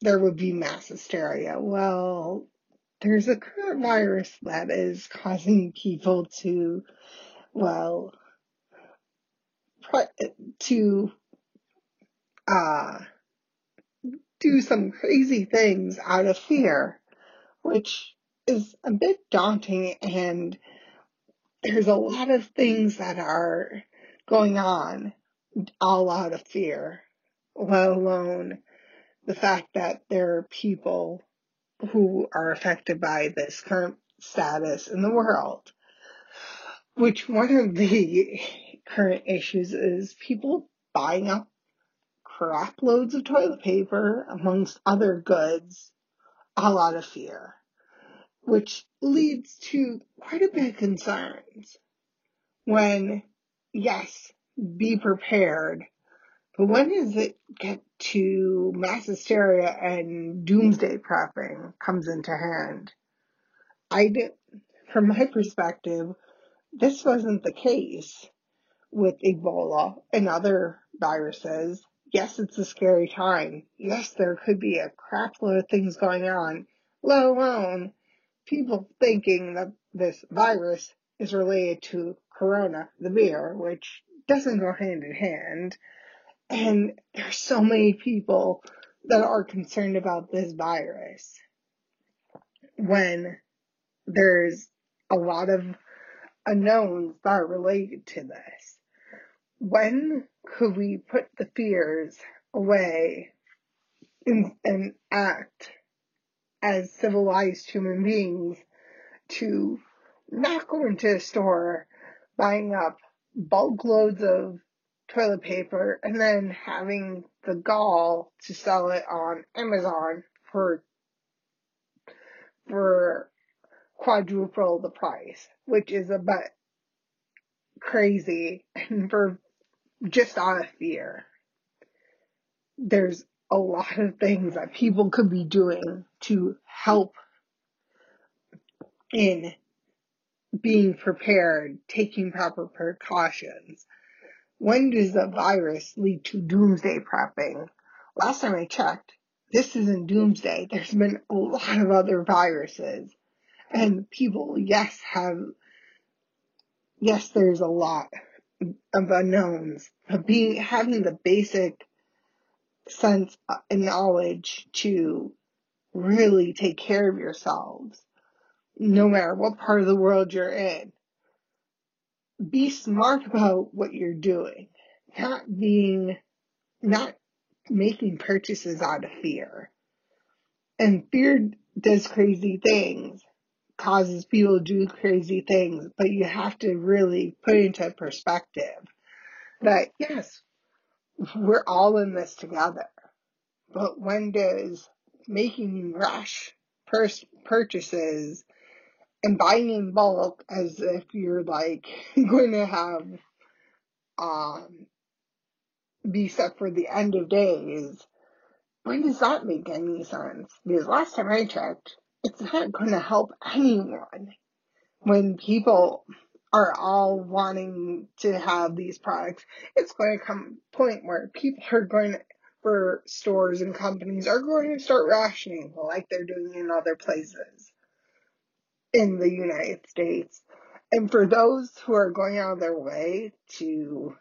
there would be mass hysteria. Well, there's a current virus that is causing people to, well, to uh do some crazy things out of fear, which is a bit daunting and there's a lot of things that are going on all out of fear, let alone the fact that there are people who are affected by this current status in the world. Which one of the current issues is people buying up crap loads of toilet paper amongst other goods all out of fear, which leads to quite a bit of concerns when, yes, be prepared, but when does it get to mass hysteria and doomsday prepping comes into hand? I did, from my perspective, this wasn't the case with Ebola and other viruses. Yes, it's a scary time. Yes, there could be a crap load of things going on, let alone people thinking that this virus is related to Corona, the beer, which doesn't go hand in hand. And there's so many people that are concerned about this virus when there's a lot of unknowns that are related to this. When could we put the fears away and, and act as civilized human beings to not go into a store buying up bulk loads of toilet paper and then having the gall to sell it on Amazon for for quadruple the price, which is a bit crazy and for just out of fear. There's a lot of things that people could be doing to help in being prepared, taking proper precautions. When does the virus lead to doomsday prepping? Last time I checked, this isn't doomsday. There's been a lot of other viruses. And people, yes, have, yes, there's a lot of unknowns, but being, having the basic sense and knowledge to really take care of yourselves, no matter what part of the world you're in. Be smart about what you're doing, not being, not making purchases out of fear. And fear does crazy things, causes people to do crazy things, but you have to really put into perspective that yes, we're all in this together. But when does making rash purse purchases and buying in bulk as if you're like going to have um be set for the end of days, when does that make any sense? Because last time I checked, it's not going to help anyone when people are all wanting to have these products. It's going to come a point where people are going to, for stores and companies are going to start rationing like they're doing in other places in the United States. And for those who are going out of their way to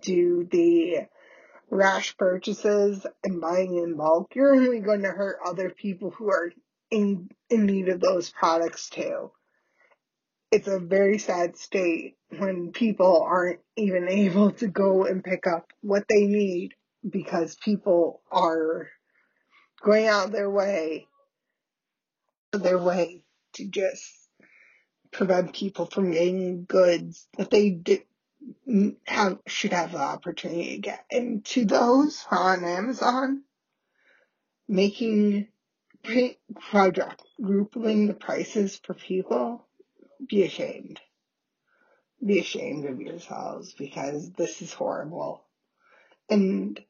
do the rash purchases and buying in bulk, you're only going to hurt other people who are in, in need of those products too. It's a very sad state when people aren't even able to go and pick up what they need because people are going out their way, their way to just prevent people from getting goods that they did, mm, have should have the opportunity to get. And to those on Amazon, making quadrupling the prices for people, be ashamed. Be ashamed of yourselves because this is horrible. And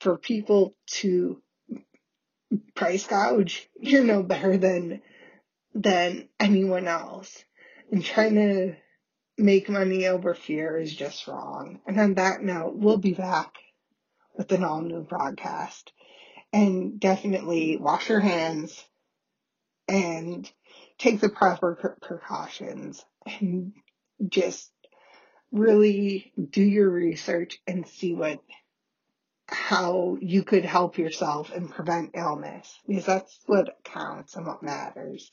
for people to price gouge, you're no better than than anyone else. And trying to make money over fear is just wrong. And on that note, we'll be back with an all new broadcast. And definitely wash your hands and take the proper precautions and just really do your research and see what how you could help yourself and prevent illness because that's what counts and what matters